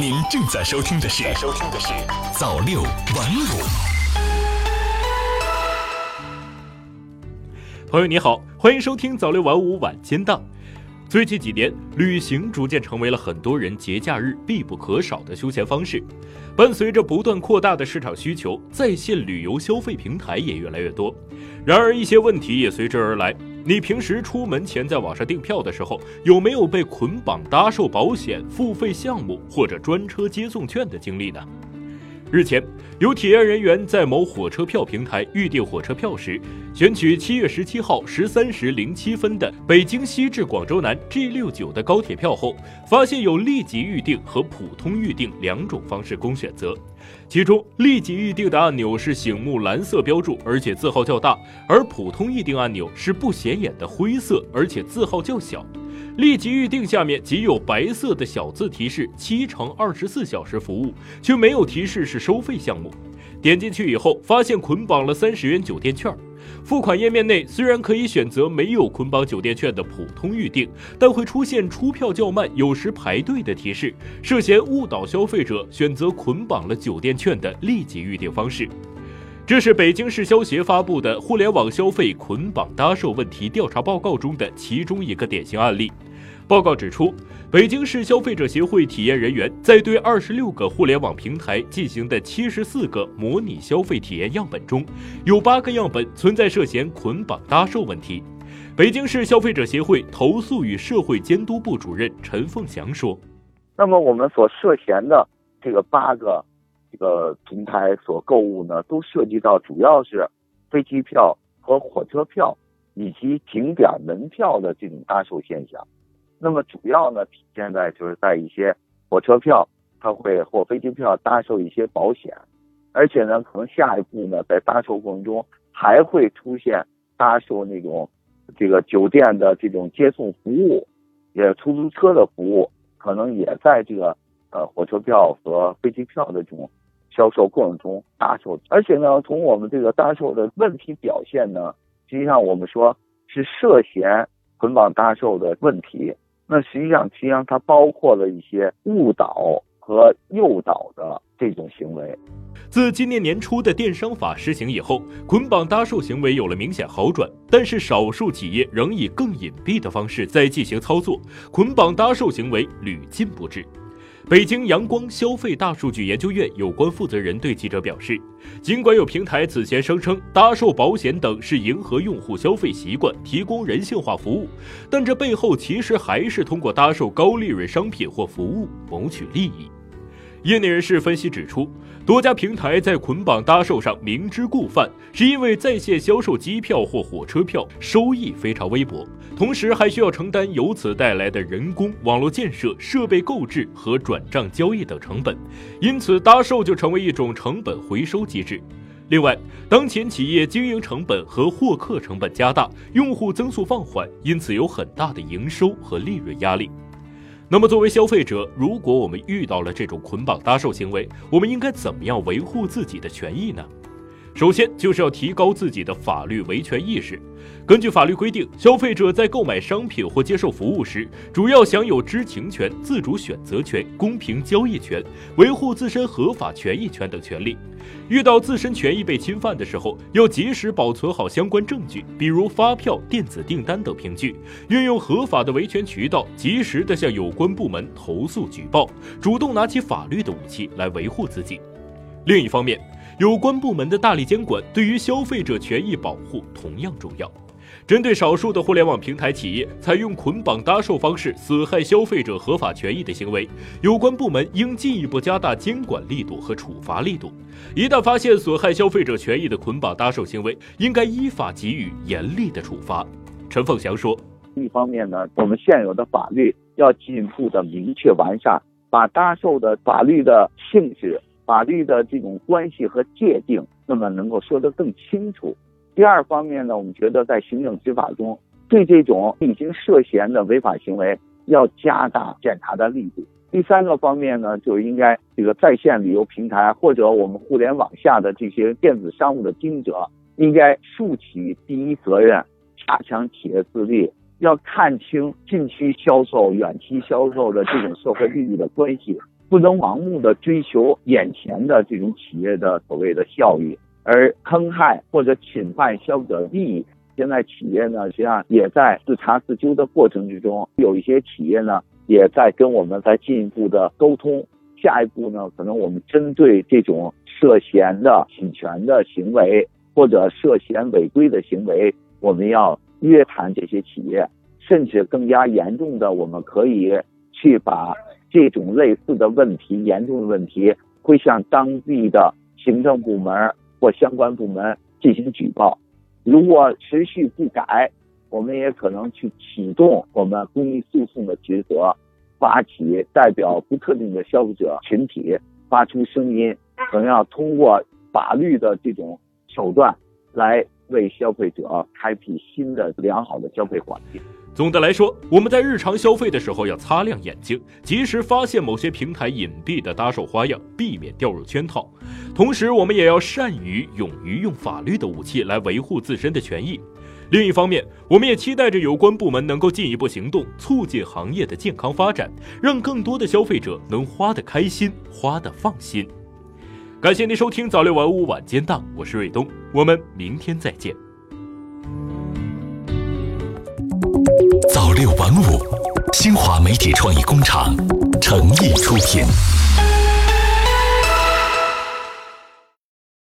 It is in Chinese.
您正在收听的是《收听的是早六晚五》。朋友你好，欢迎收听早六晚五晚间档。最近几年，旅行逐渐成为了很多人节假日必不可少的休闲方式。伴随着不断扩大的市场需求，在线旅游消费平台也越来越多。然而，一些问题也随之而来。你平时出门前在网上订票的时候，有没有被捆绑搭售保险、付费项目或者专车接送券的经历呢？日前，有体验人员在某火车票平台预订火车票时，选取七月十七号十三时零七分的北京西至广州南 G 六九的高铁票后，发现有立即预订和普通预订两种方式供选择。其中，立即预订的按钮是醒目蓝色标注，而且字号较大；而普通预订按钮是不显眼的灰色，而且字号较小。立即预订下面仅有白色的小字提示七乘二十四小时服务，却没有提示是收费项目。点进去以后，发现捆绑了三十元酒店券。付款页面内虽然可以选择没有捆绑酒店券的普通预订，但会出现出票较慢、有时排队的提示，涉嫌误导消费者选择捆绑了酒店券的立即预订方式。这是北京市消协发布的互联网消费捆绑搭售问题调查报告中的其中一个典型案例。报告指出，北京市消费者协会体验人员在对二十六个互联网平台进行的七十四个模拟消费体验样本中，有八个样本存在涉嫌捆绑搭售问题。北京市消费者协会投诉与社会监督部主任陈凤祥说：“那么我们所涉嫌的这个八个个平台所购物呢，都涉及到主要是飞机票和火车票以及景点门票的这种搭售现象。”那么主要呢，体现在就是在一些火车票，它会或飞机票搭售一些保险，而且呢，可能下一步呢，在搭售过程中还会出现搭售那种这个酒店的这种接送服务，也出租车的服务，可能也在这个呃火车票和飞机票的这种销售过程中搭售。而且呢，从我们这个搭售的问题表现呢，实际上我们说是涉嫌捆绑搭售的问题。那实际上，实际上它包括了一些误导和诱导的这种行为。自今年年初的电商法施行以后，捆绑搭售行为有了明显好转，但是少数企业仍以更隐蔽的方式在进行操作，捆绑搭售行为屡禁不止。北京阳光消费大数据研究院有关负责人对记者表示，尽管有平台此前声称搭售保险等是迎合用户消费习惯，提供人性化服务，但这背后其实还是通过搭售高利润商品或服务谋取利益。业内人士分析指出，多家平台在捆绑搭售上明知故犯，是因为在线销售机票或火车票收益非常微薄，同时还需要承担由此带来的人工、网络建设、设备购置和转账交易等成本，因此搭售就成为一种成本回收机制。另外，当前企业经营成本和获客成本加大，用户增速放缓，因此有很大的营收和利润压力。那么，作为消费者，如果我们遇到了这种捆绑搭售行为，我们应该怎么样维护自己的权益呢？首先，就是要提高自己的法律维权意识。根据法律规定，消费者在购买商品或接受服务时，主要享有知情权、自主选择权、公平交易权、维护自身合法权益权等权利。遇到自身权益被侵犯的时候，要及时保存好相关证据，比如发票、电子订单等凭据，运用合法的维权渠道，及时的向有关部门投诉举报，主动拿起法律的武器来维护自己。另一方面，有关部门的大力监管，对于消费者权益保护同样重要。针对少数的互联网平台企业采用捆绑搭售方式损害消费者合法权益的行为，有关部门应进一步加大监管力度和处罚力度。一旦发现损害消费者权益的捆绑搭售行为，应该依法给予严厉的处罚。陈凤祥说：“一方面呢，我们现有的法律要进一步的明确完善，把搭售的法律的性质、法律的这种关系和界定，那么能够说得更清楚。”第二方面呢，我们觉得在行政执法中，对这种已经涉嫌的违法行为要加大检查的力度。第三个方面呢，就应该这个在线旅游平台或者我们互联网下的这些电子商务的经营者，应该负起第一责任，加强企业自律，要看清近期销售、远期销售的这种社会利益的关系，不能盲目的追求眼前的这种企业的所谓的效益，而坑害或者侵犯消费者利益。现在企业呢，实际上也在自查自纠的过程之中，有一些企业呢，也在跟我们在进一步的沟通。下一步呢，可能我们针对这种涉嫌的侵权的行为或者涉嫌违规的行为，我们要约谈这些企业，甚至更加严重的，我们可以去把这种类似的问题、严重的问题，会向当地的行政部门或相关部门进行举报。如果持续不改，我们也可能去启动我们公益诉讼的职责。发起代表不特定的消费者群体发出声音，可能要通过法律的这种手段来为消费者开辟新的良好的消费环境。总的来说，我们在日常消费的时候要擦亮眼睛，及时发现某些平台隐蔽的搭售花样，避免掉入圈套。同时，我们也要善于、勇于用法律的武器来维护自身的权益。另一方面，我们也期待着有关部门能够进一步行动，促进行业的健康发展，让更多的消费者能花得开心，花得放心。感谢您收听早六晚五晚间档，我是瑞东，我们明天再见。早六晚五，新华媒体创意工厂诚意出品。